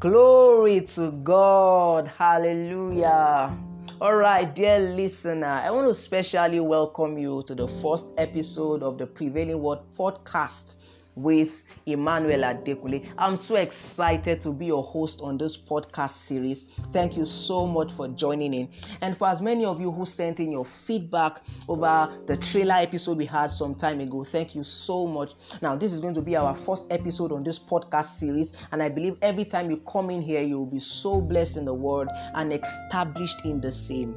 Glory to God. Hallelujah. All right, dear listener, I want to specially welcome you to the first episode of the Prevailing Word podcast with Emmanuel Adekunle. I'm so excited to be your host on this podcast series. Thank you so much for joining in. And for as many of you who sent in your feedback over the trailer episode we had some time ago, thank you so much. Now, this is going to be our first episode on this podcast series, and I believe every time you come in here, you will be so blessed in the word and established in the same.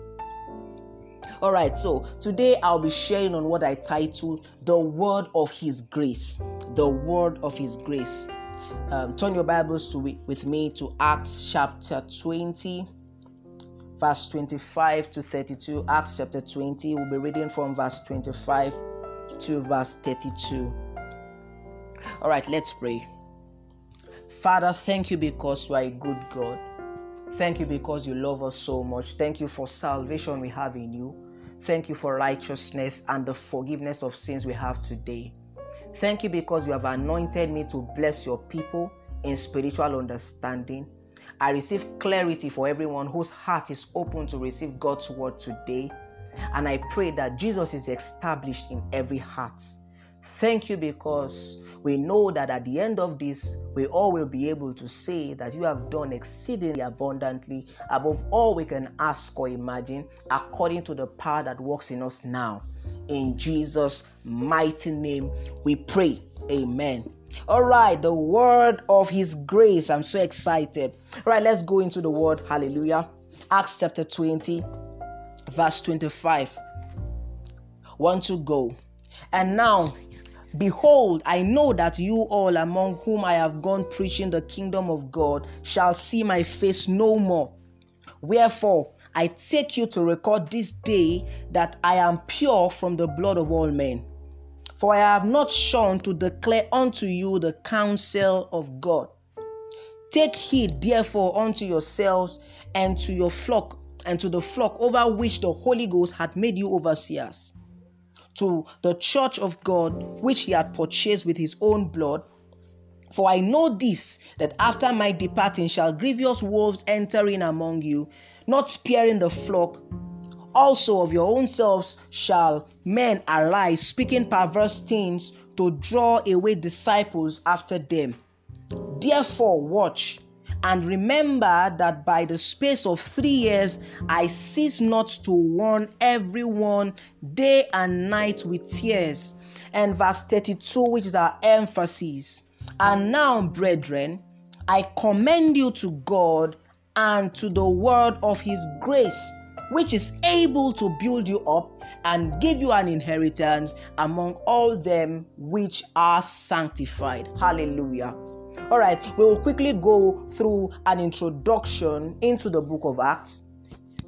All right, so today I'll be sharing on what I titled The Word of His Grace. The Word of His Grace. Um, turn your Bibles to with me to Acts chapter 20, verse 25 to 32. Acts chapter 20, we'll be reading from verse 25 to verse 32. All right, let's pray. Father, thank you because you are a good God. Thank you because you love us so much. Thank you for salvation we have in you. Thank you for righteousness and the forgiveness of sins we have today. Thank you because you have anointed me to bless your people in spiritual understanding. I receive clarity for everyone whose heart is open to receive God's word today. And I pray that Jesus is established in every heart. Thank you because we know that at the end of this, we all will be able to say that you have done exceedingly abundantly above all we can ask or imagine, according to the power that works in us now. In Jesus' mighty name, we pray. Amen. All right, the word of his grace. I'm so excited. All right, let's go into the word. Hallelujah. Acts chapter 20, verse 25. Want to go. And now Behold, I know that you all among whom I have gone preaching the kingdom of God shall see my face no more. Wherefore, I take you to record this day that I am pure from the blood of all men. For I have not shone to declare unto you the counsel of God. Take heed therefore unto yourselves and to your flock and to the flock over which the Holy Ghost hath made you overseers to the church of God, which he had purchased with his own blood. For I know this, that after my departing shall grievous wolves enter in among you, not sparing the flock. Also of your own selves shall men arise, speaking perverse things to draw away disciples after them. Therefore, watch and remember that by the space of three years I cease not to warn everyone day and night with tears. And verse 32, which is our emphasis. And now, brethren, I commend you to God and to the word of his grace, which is able to build you up and give you an inheritance among all them which are sanctified. Hallelujah. All right, we will quickly go through an introduction into the book of Acts.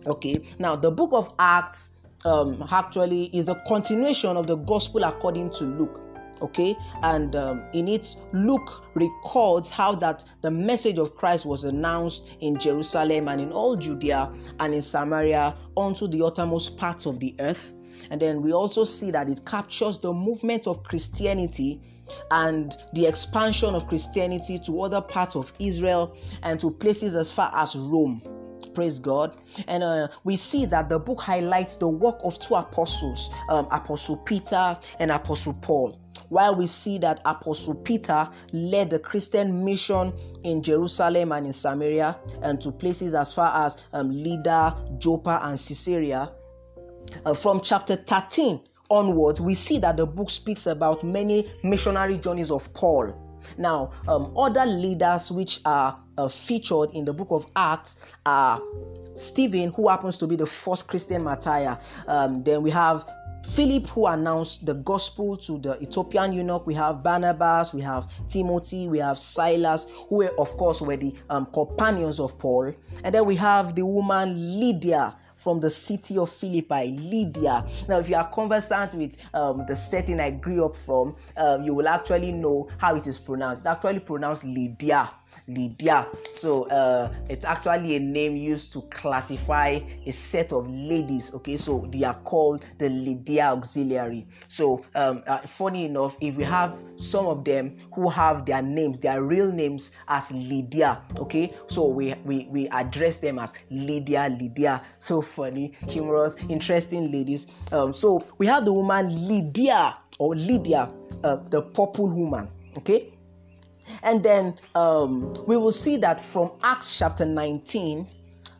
Okay, now the book of Acts um, actually is a continuation of the gospel according to Luke okay and um, in it luke records how that the message of christ was announced in jerusalem and in all judea and in samaria unto the uttermost parts of the earth and then we also see that it captures the movement of christianity and the expansion of Christianity to other parts of Israel and to places as far as Rome. Praise God. And uh, we see that the book highlights the work of two apostles, um, Apostle Peter and Apostle Paul. While we see that Apostle Peter led the Christian mission in Jerusalem and in Samaria and to places as far as um, Lydda, Joppa, and Caesarea. Uh, from chapter 13 onwards, we see that the book speaks about many missionary journeys of Paul. Now, um, other leaders which are uh, featured in the book of Acts are Stephen, who happens to be the first Christian martyr. Um, then we have Philip, who announced the gospel to the Ethiopian eunuch. We have Barnabas, we have Timothy, we have Silas, who were, of course were the um, companions of Paul. And then we have the woman Lydia, from the city of Philippi, Lydia. Now, if you are conversant with um, the setting I grew up from, um, you will actually know how it is pronounced. It's actually pronounced Lydia. Lydia. So uh, it's actually a name used to classify a set of ladies. Okay, so they are called the Lydia Auxiliary. So um, uh, funny enough, if we have some of them who have their names, their real names as Lydia. Okay, so we we, we address them as Lydia, Lydia. So funny, humorous, interesting ladies. Um, so we have the woman Lydia or Lydia, uh, the purple woman. Okay, and then um, we will see that from Acts chapter 19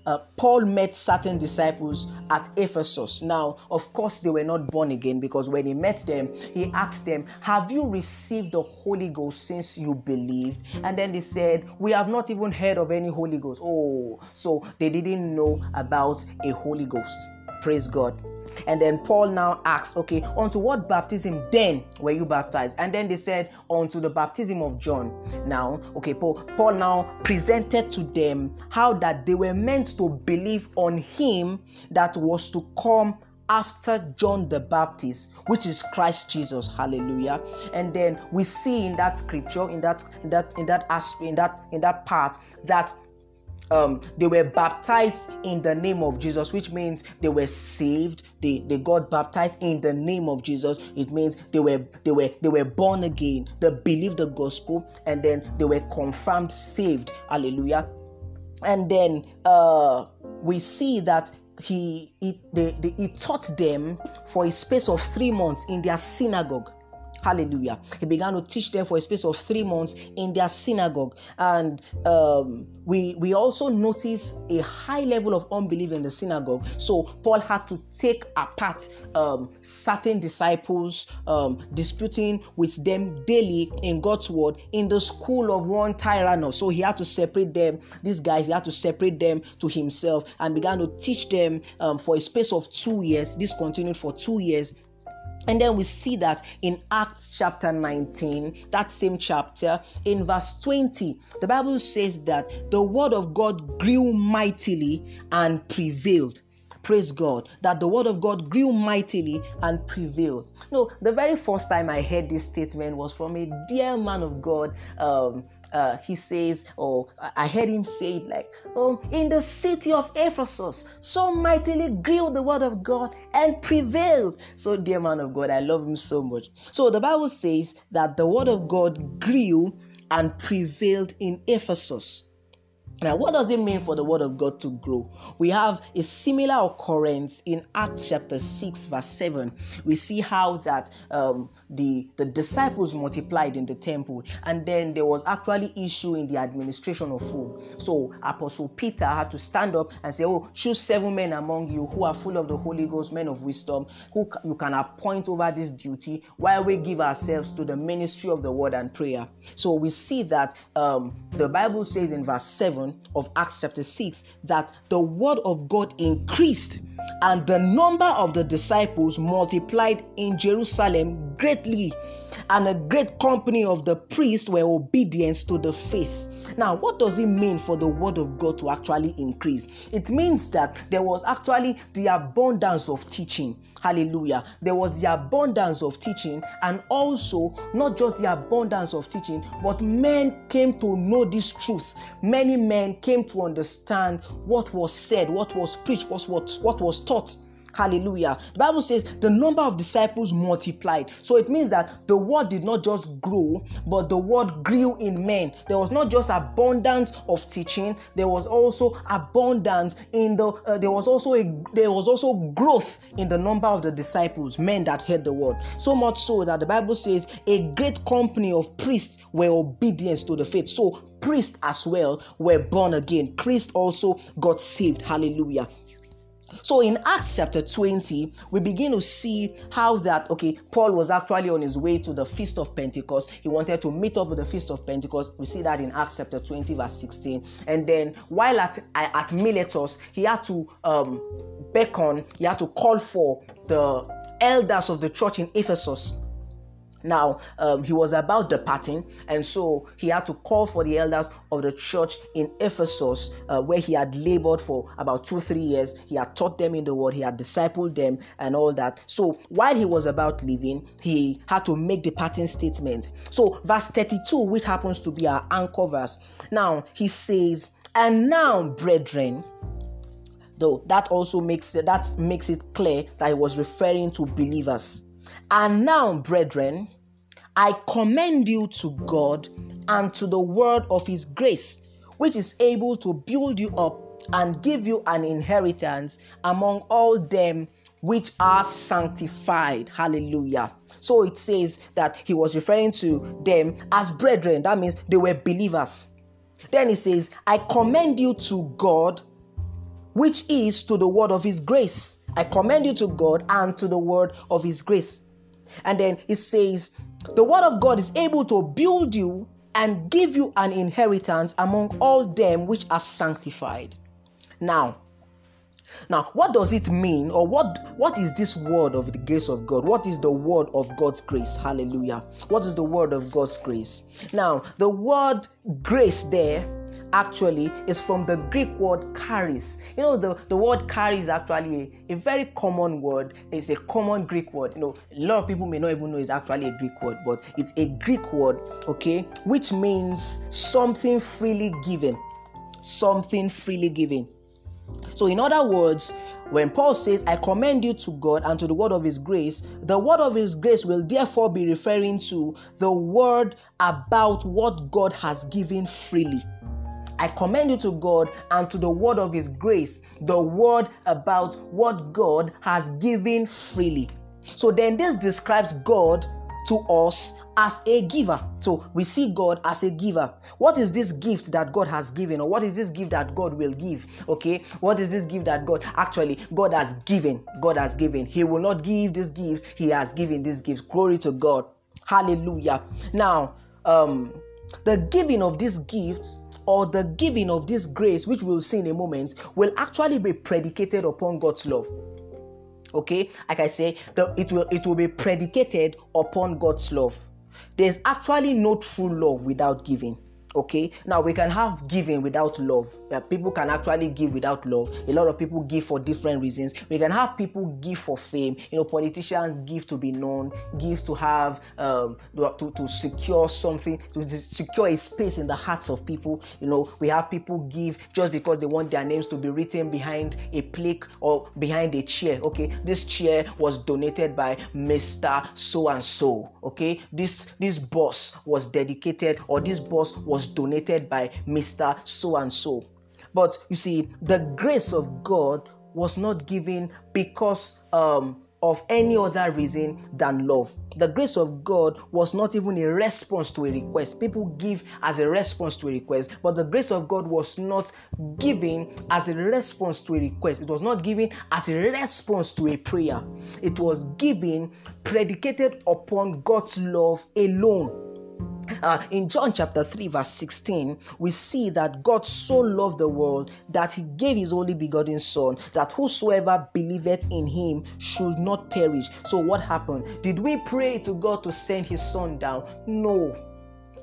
uh, Paul met certain disciples at Ephesus. Now, of course, they were not born again because when he met them, he asked them, Have you received the Holy Ghost since you believed? And then they said, We have not even heard of any Holy Ghost. Oh, so they didn't know about a Holy Ghost. Praise God. And then Paul now asks, okay, onto what baptism then were you baptized? And then they said, onto the baptism of John. Now, okay, Paul, Paul now presented to them how that they were meant to believe on him that was to come after John the Baptist, which is Christ Jesus. Hallelujah. And then we see in that scripture, in that in that in that aspect, in that in that part, that um, they were baptized in the name of Jesus, which means they were saved. They, they got baptized in the name of Jesus. It means they were they were they were born again. They believed the gospel, and then they were confirmed saved. Hallelujah. And then uh, we see that he he, they, they, he taught them for a space of three months in their synagogue. Hallelujah. He began to teach them for a space of three months in their synagogue. And um, we, we also notice a high level of unbelief in the synagogue. So Paul had to take apart um, certain disciples, um, disputing with them daily in God's word in the school of one tyrannus. So he had to separate them, these guys, he had to separate them to himself and began to teach them um, for a space of two years. This continued for two years and then we see that in Acts chapter 19, that same chapter, in verse 20, the Bible says that the word of God grew mightily and prevailed. Praise God that the word of God grew mightily and prevailed. No, the very first time I heard this statement was from a dear man of God, um, uh, he says, or I heard him say it like, oh, in the city of Ephesus, so mightily grew the word of God and prevailed. So, dear man of God, I love him so much. So, the Bible says that the word of God grew and prevailed in Ephesus. Now, what does it mean for the word of God to grow? We have a similar occurrence in Acts chapter 6, verse 7. We see how that um, the, the disciples multiplied in the temple, and then there was actually issue in the administration of food. So Apostle Peter had to stand up and say, Oh, choose seven men among you who are full of the Holy Ghost, men of wisdom, who you can appoint over this duty while we give ourselves to the ministry of the word and prayer. So we see that um, the Bible says in verse 7 of Acts chapter 6 that the word of God increased and the number of the disciples multiplied in Jerusalem greatly, and a great company of the priests were obedient to the faith. Now, what does it mean for the word of God to actually increase? It means that there was actually the abundance of teaching. Hallelujah. There was the abundance of teaching, and also not just the abundance of teaching, but men came to know this truth. Many men came to understand what was said, what was preached, what was, what was taught. Hallelujah. The Bible says the number of disciples multiplied. So it means that the word did not just grow, but the word grew in men. There was not just abundance of teaching, there was also abundance in the uh, there was also a there was also growth in the number of the disciples, men that heard the word. So much so that the Bible says a great company of priests were obedient to the faith. So priests as well were born again. Christ also got saved. Hallelujah. So in Acts chapter 20, we begin to see how that, okay, Paul was actually on his way to the Feast of Pentecost. He wanted to meet up with the Feast of Pentecost. We see that in Acts chapter 20, verse 16. And then while at, at Miletus, he had to um, beckon, he had to call for the elders of the church in Ephesus Now, um, he was about departing, and so he had to call for the elders of the church in Ephesus, uh, where he had labored for about two, three years. He had taught them in the word, he had discipled them, and all that. So, while he was about leaving, he had to make the parting statement. So, verse 32, which happens to be our anchor verse, now he says, And now, brethren, though that also makes that makes it clear that he was referring to believers and now, brethren, I commend you to God and to the word of his grace, which is able to build you up and give you an inheritance among all them which are sanctified. Hallelujah. So it says that he was referring to them as brethren. That means they were believers. Then he says, I commend you to God, which is to the word of his grace. I commend you to God and to the word of his grace. And then it says, The word of God is able to build you and give you an inheritance among all them which are sanctified. Now, now, what does it mean, or what what is this word of the grace of God? What is the word of God's grace? Hallelujah. What is the word of God's grace? Now, the word grace there actually is from the Greek word charis. You know, the, the word charis is actually a, a very common word. It's a common Greek word. You know, a lot of people may not even know it's actually a Greek word, but it's a Greek word, okay, which means something freely given. Something freely given. So, in other words, when Paul says, I commend you to God and to the word of his grace, the word of his grace will therefore be referring to the word about what God has given freely. I commend you to God and to the word of His grace, the word about what God has given freely. So then, this describes God to us as a giver. So we see God as a giver. What is this gift that God has given, or what is this gift that God will give? Okay, what is this gift that God actually God has given? God has given. He will not give this gift, He has given this gift. Glory to God. Hallelujah. Now, um, the giving of these gifts or the giving of this grace, which we'll see in a moment, will actually be predicated upon God's love. Okay, like I say, the, it will it will be predicated upon God's love. There's actually no true love without giving okay now we can have giving without love yeah, people can actually give without love. A lot of people give for different reasons. We can have people give for fame. You know politicians give to be known give to have um, to, to secure something to secure a space in the hearts of people. You know we have people give just because they want their names to be written behind a plaque or behind a chair. Okay this chair was donated by mr so and so okay this this boss was dedicated or this boss was was donated by Mr. So and so. But you see, the grace of God was not given because um, of any other reason than love. The grace of God was not even a response to a request. People give as a response to a request, but the grace of God was not given as a response to a request. It was not given as a response to a prayer. It was given predicated upon God's love alone. Uh, in John chapter 3, verse 16, we see that God so loved the world that he gave his only begotten Son, that whosoever believeth in him should not perish. So, what happened? Did we pray to God to send his Son down? No.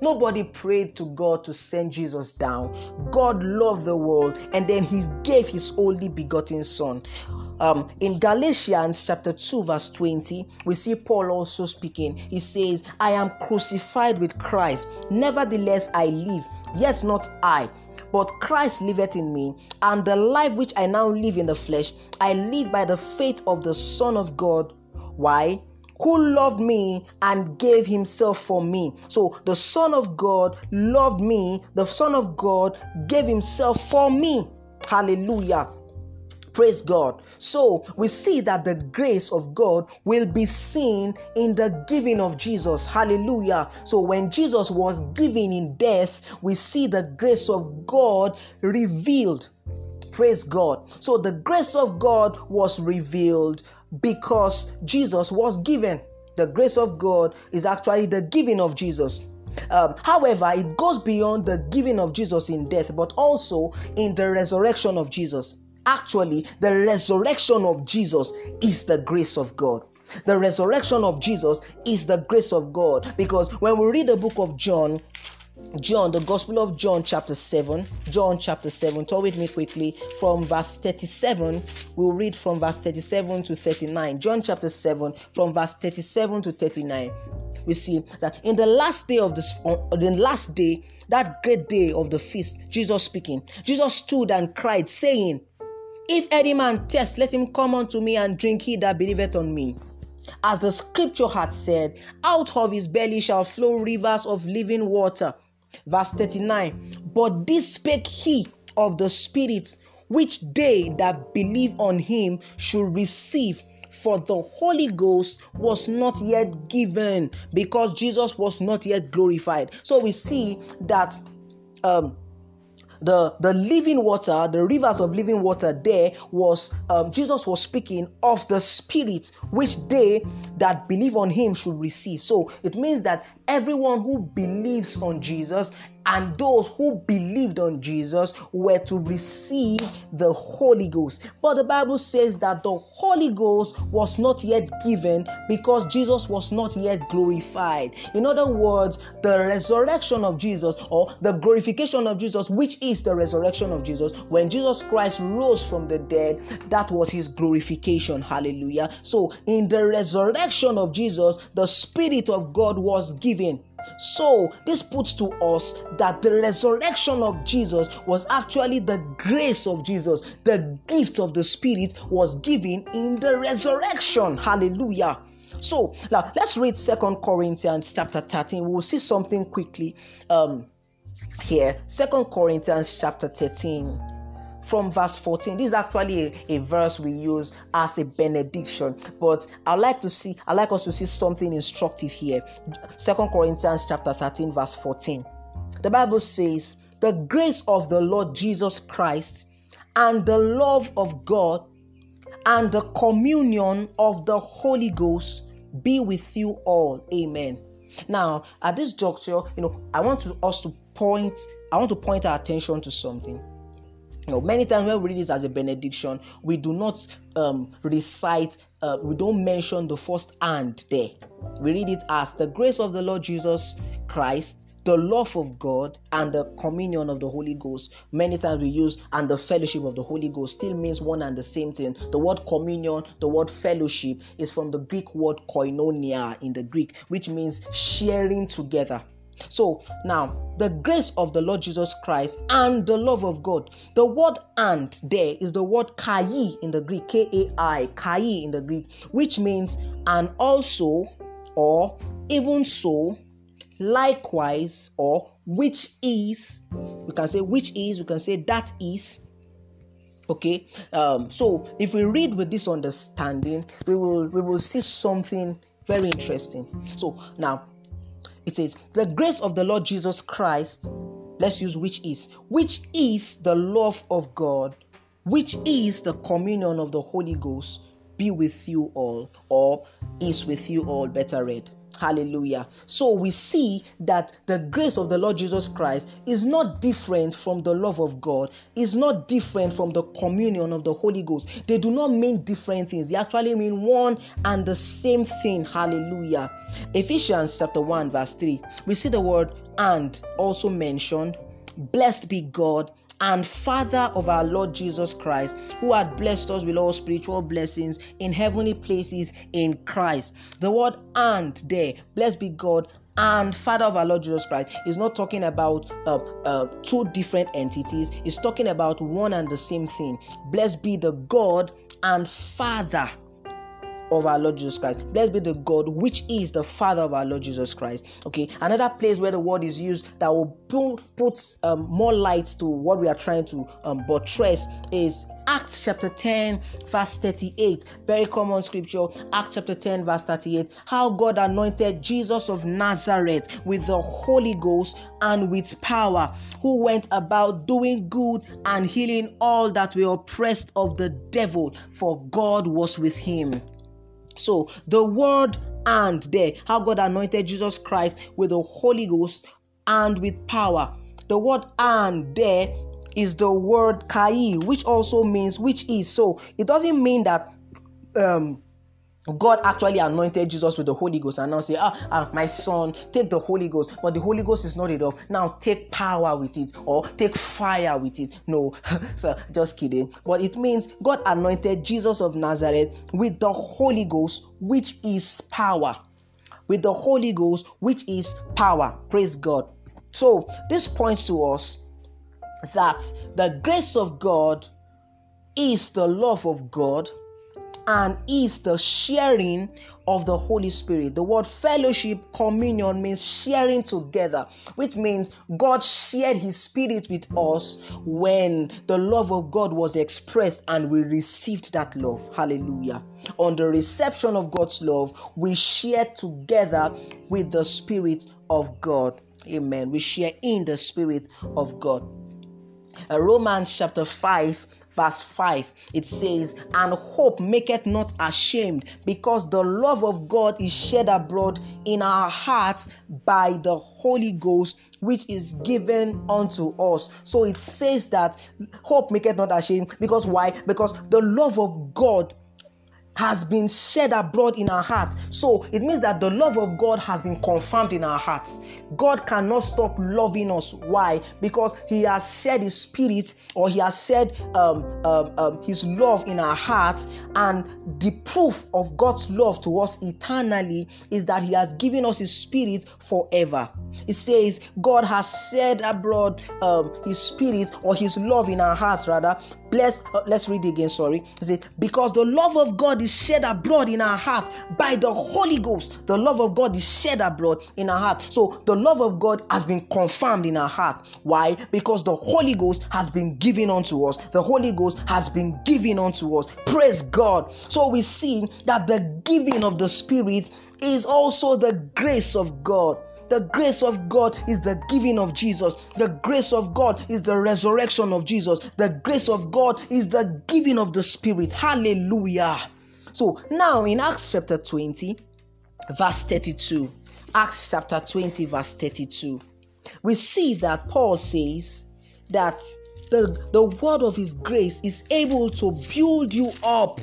Nobody prayed to God to send Jesus down. God loved the world and then he gave his only begotten Son. Um, in Galatians chapter 2, verse 20, we see Paul also speaking. He says, I am crucified with Christ. Nevertheless, I live, yet not I but Christ liveth in me, and the life which I now live in the flesh, I live by the faith of the Son of God. Why? Who loved me and gave himself for me. So the Son of God loved me, the Son of God gave himself for me. Hallelujah. Praise God. So we see that the grace of God will be seen in the giving of Jesus. Hallelujah. So when Jesus was given in death, we see the grace of God revealed. Praise God. So the grace of God was revealed because Jesus was given. The grace of God is actually the giving of Jesus. Um, however, it goes beyond the giving of Jesus in death, but also in the resurrection of Jesus. Actually, the resurrection of Jesus is the grace of God. The resurrection of Jesus is the grace of God because when we read the book of John, John, the Gospel of John, chapter 7. John, chapter 7. Turn with me quickly from verse 37. We'll read from verse 37 to 39. John, chapter 7, from verse 37 to 39. We see that in the last day of this, on the last day, that great day of the feast, Jesus speaking, Jesus stood and cried, saying, If any man thirst, let him come unto me and drink, he that believeth on me. As the scripture had said, out of his belly shall flow rivers of living water. Verse 39 But this spake he of the Spirit, which they that believe on him should receive. For the Holy Ghost was not yet given because Jesus was not yet glorified. So we see that um, the the living water the rivers of living water there was um, jesus was speaking of the spirit which they that believe on him should receive. So it means that everyone who believes on jesus and those who believed on Jesus were to receive the Holy Ghost. But the Bible says that the Holy Ghost was not yet given because Jesus was not yet glorified. In other words, the resurrection of Jesus or the glorification of Jesus, which is the resurrection of Jesus, when Jesus Christ rose from the dead, that was his glorification. Hallelujah. So, in the resurrection of Jesus, the Spirit of God was given so, this puts to us that the resurrection of Jesus was actually the grace of Jesus. The gift of the Spirit was given in the resurrection. Hallelujah. So, now let's read Second Corinthians chapter 13. We'll see something quickly um, here. Second Corinthians chapter 13 from verse 14. This is actually a, a, verse we use as a benediction, but i would like to see, I'd like us to see something instructive here. Second Corinthians chapter 13, verse 14. The Bible says, The grace of the Lord Jesus Christ and the love of God and the communion of the Holy Ghost be with you all. Amen. Now, at this juncture, you know, I want to, us to point, I want to point our attention to something. You know, many times when we read this as a benediction, we do not um, recite, uh, we don't mention the first and there. We read it as the grace of the Lord Jesus Christ, the love of God, and the communion of the Holy Ghost. Many times we use and the fellowship of the Holy Ghost still means one and the same thing. The word communion, the word fellowship is from the Greek word koinonia in the Greek, which means sharing together. So now, the grace of the Lord Jesus Christ and the love of God. The word and there is the word kai in the Greek, K A I, kai in the Greek, which means and also or even so, likewise, or which is. We can say which is, we can say that is. Okay, um, so if we read with this understanding, we will we will see something very interesting. So now it says, The grace of the Lord Jesus Christ, let's use which is, which is the love of God, which is the communion of the Holy Ghost, be with you all, or is with you all, better read. Hallelujah. So we see that the grace of the Lord Jesus Christ is not different from the love of God, is not different from the communion of the Holy Ghost. They do not mean different things, they actually mean one and the same thing. Hallelujah. Ephesians chapter 1, verse 3, we see the word and also mentioned. Blessed be God and Father of our Lord Jesus Christ, who had blessed us with all spiritual blessings in heavenly places in Christ. The word and there, blessed be God and Father of our Lord Jesus Christ is not talking about uh, uh, two different entities, it's talking about one and the same thing. Blessed be the God and Father of our Lord Jesus Christ. Blessed be the God which is the Father of our Lord Jesus Christ. Okay, another place where the word is used that will put um, more light to what we are trying to um, buttress is Acts chapter 10, verse 38. Very common scripture. Acts chapter 10, verse 38. How God anointed Jesus of Nazareth with the Holy Ghost and with power, who went about doing good and healing all that were oppressed of the devil, for God was with him. So the word and there, how God anointed Jesus Christ with the Holy Ghost and with power. The word and there is the word kai, which also means which is. So it doesn't mean that um God actually anointed Jesus with the Holy Ghost and now say, ah, ah, my son, take the Holy Ghost. But the Holy Ghost is not enough. Now take power with it or take fire with it. No, so just kidding. But it means God anointed Jesus of Nazareth with the Holy Ghost, which is power. With the Holy Ghost, which is power. Praise God. So this points to us that the grace of God is the love of God and is the sharing of the Holy Spirit. The word fellowship, communion means sharing together, which means God shared His Spirit with us when the love of God was expressed and we received that love. Hallelujah. On the reception of God's love, we share together with the Spirit of God. Amen. We share in the Spirit of God. Uh, Romans chapter 5 verse 5 it says and hope maketh not ashamed because the love of god is shed abroad in our hearts by the holy ghost which is given unto us. So it says that hope maketh not ashamed because why? Because the love of god has been shed abroad in our hearts. So it means that the love of God has been confirmed in our hearts. God cannot stop loving us. Why? Because He has shed His Spirit or He has shed um, um, um, His love in our hearts. And the proof of God's love to us eternally is that He has given us His Spirit forever. It says God has shed abroad um, His Spirit or His love in our hearts, rather. Blessed, uh, let's read again, sorry. It says, Because the love of God is shed abroad in our hearts by the Holy Ghost. The love of God is shed abroad in our heart. So the love of God has been confirmed in our heart. Why? Because the Holy Ghost has been given unto us. The Holy Ghost has been given unto us. Praise God. So we see that the giving of the Spirit is also the grace of God. The grace of God is the giving of Jesus. The grace of God is the resurrection of Jesus. The grace of God is the giving of the Spirit. Hallelujah. So now in Acts chapter 20, verse 32, Acts chapter 20, verse 32, we see that Paul says that the, the word of his grace is able to build you up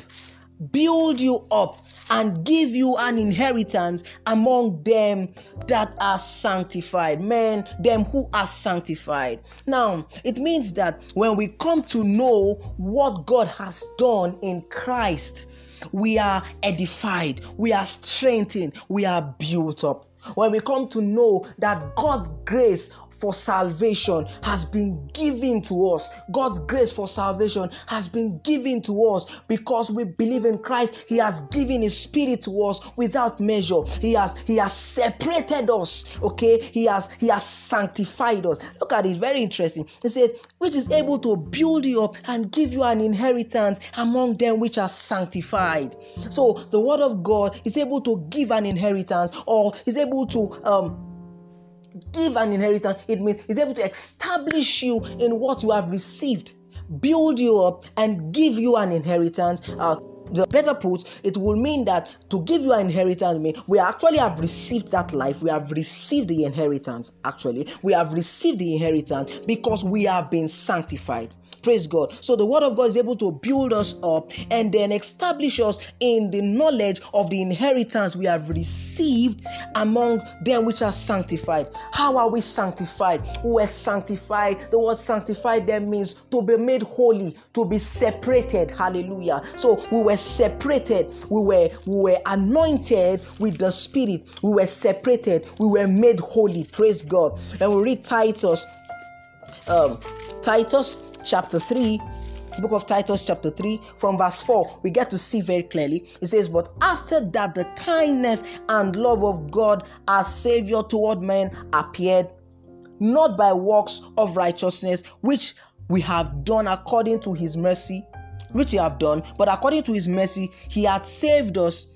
build you up and give you an inheritance among them that are sanctified. Men them who are sanctified. Now it means that when we come to know what god has done in christ we are edified we are strengthened we are built up. When we come to know that god's grace for salvation has been given to us. God's grace for salvation has been given to us because we believe in Christ. He has given his spirit to us without measure. He has he has separated us. Okay, he has he has sanctified us. Look at it, very interesting. He said, which is able to build you up and give you an inheritance among them which are sanctified. So the word of God is able to give an inheritance or is able to um give an inheritance, it means he's able to establish you in what you have received, build you up, and give you an inheritance. Uh, the better put, it will mean that to give you an inheritance mean we actually have received that life, we have received the inheritance. Actually, we have received the inheritance because we have been sanctified. Praise God. So the word of God is able to build us up and then establish us in the knowledge of the inheritance we have received among them which are sanctified. How are we sanctified? We are sanctified. The word sanctified there means to be made holy, to be separated. Hallelujah. So we were separated. We were we were anointed with the spirit. We were separated. We were made holy. Praise God. And we read Titus um, Titus chapter 3 book of Titus, chapter 3, from verse 4, we get to see very clearly. It says, But after that, the kindness and love of God, our Savior toward men, appeared, not by works of righteousness, which we have done according to his mercy, which we have done, but according to his mercy, he had saved us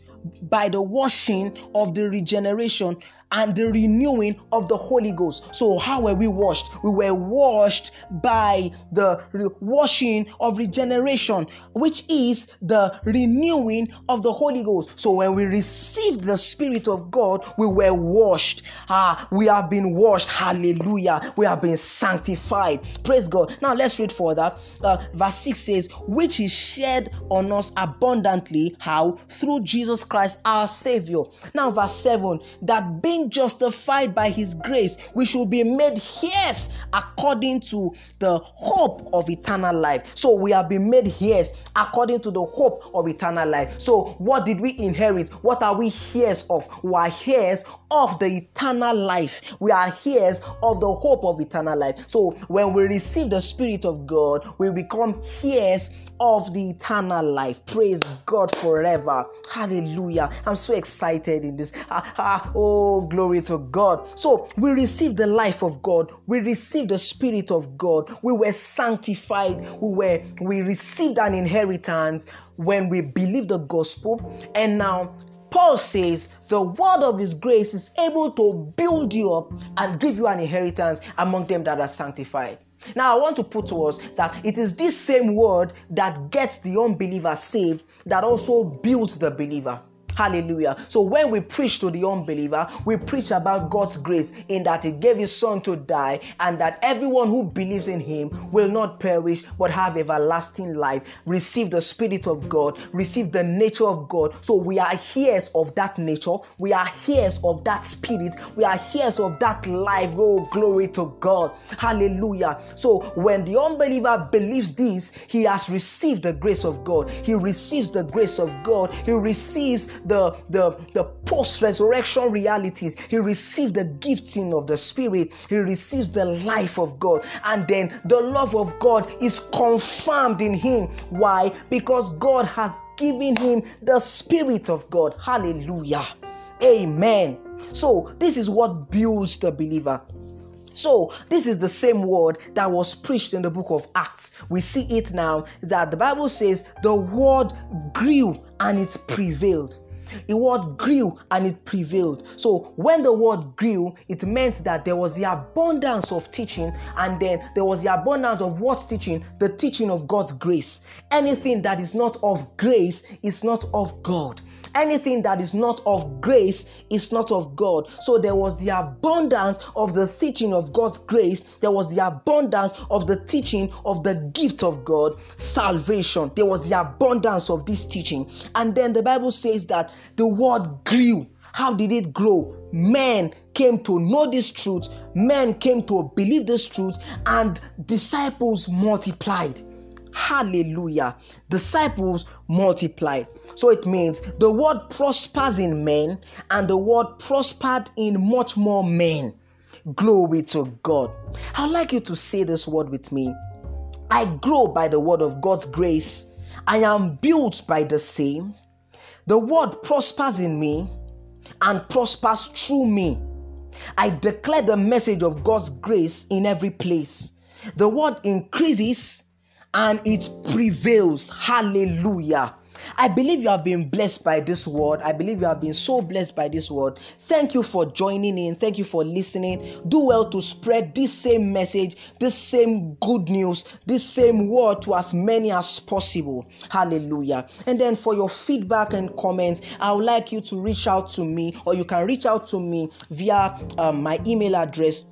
by the washing of the regeneration and the renewing of the Holy Ghost. So, how were we washed? We were washed by the washing of regeneration, which is the renewing of the Holy Ghost. So, when we received the Spirit of God, we were washed. Ah, we have been washed. Hallelujah. We have been sanctified. Praise God. Now, let's read further. Uh, verse 6 says, Which is shed on us abundantly. How? Through Jesus Christ our Savior. Now, verse 7 that being justified by his grace, we should be made heirs according to the hope of eternal life. So, we have been made heirs according to the hope of eternal life. So, what did we inherit? What are we heirs of? We are heirs of the eternal life. We are heirs of the hope of eternal life. So, when we receive the Spirit of God, we become heirs of the eternal life. Praise God forever. Hallelujah. I'm so excited in this. Ah, ah, oh, glory to God. So we received the life of God. We received the Spirit of God. We were sanctified. We were we received an inheritance when we believe the gospel. And now Paul says the word of his grace is able to build you up and give you an inheritance among them that are sanctified. Now, I want to put to us that it is this same word that gets the unbeliever saved that also builds the believer. Hallelujah. So when we preach to the unbeliever, we preach about God's grace in that He gave His Son to die and that everyone who believes in Him will not perish but have everlasting life, receive the Spirit of God, receive the nature of God. So we are heirs of that nature, we are heirs of that Spirit, we are heirs of that life. Oh, glory to God. Hallelujah. So when the unbeliever believes this, he has received the grace of God, he receives the grace of God, he receives the, the, the post resurrection realities. He received the gifting of the Spirit. He receives the life of God. And then the love of God is confirmed in him. Why? Because God has given him the Spirit of God. Hallelujah. Amen. So, this is what builds the believer. So, this is the same word that was preached in the book of Acts. We see it now that the Bible says the word grew and it prevailed. The word grew and it prevailed. So when the word grew, it meant that there was the abundance of teaching, and then there was the abundance of what teaching? The teaching of God's grace. Anything that is not of grace is not of God. Anything that is not of grace is not of God. So there was the abundance of the teaching of God's grace. There was the abundance of the teaching of the gift of God, salvation. There was the abundance of this teaching. And then the Bible says that the word grew. How did it grow? Men came to know this truth, men came to believe this truth, and disciples multiplied. Hallelujah. Disciples multiplied. So it means the word prospers in men, and the word prospered in much more men. Glory to God. I'd like you to say this word with me. I grow by the word of God's grace. I am built by the same. The word prospers in me and prospers through me. I declare the message of God's grace in every place. The word increases and it prevails. Hallelujah. I believe you have been blessed by this word. I believe you have been so blessed by this word. Thank you for joining in. Thank you for listening. Do well to spread this same message, this same good news, this same word to as many as possible. Hallelujah. And then for your feedback and comments, I would like you to reach out to me, or you can reach out to me via um, my email address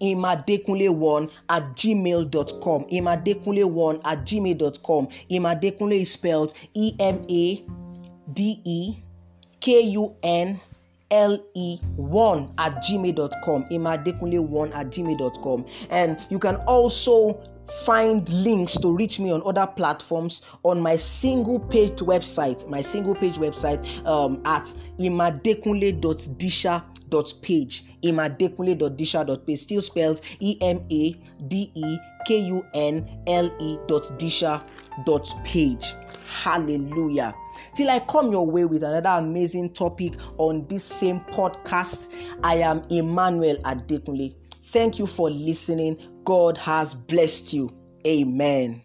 emadekunle1 at gmail.com. Emadekunle1 at gmail.com. Emadekunle is spelled E M A D E K U N L E 1 at gmail.com. Emadekunle1 at gmail.com. And you can also find links to reach me on other platforms on my single page website my single page website um, at emadekunle.disha dot page emadekunle dot page still spells e m a d e k u n l e dot disha dot page hallelujah. Till i come your way with another amazing topic on this same podcast i am emmanuel adekunle. Thank you for listening. God has blessed you. Amen